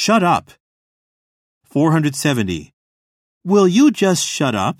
Shut up. 470. Will you just shut up?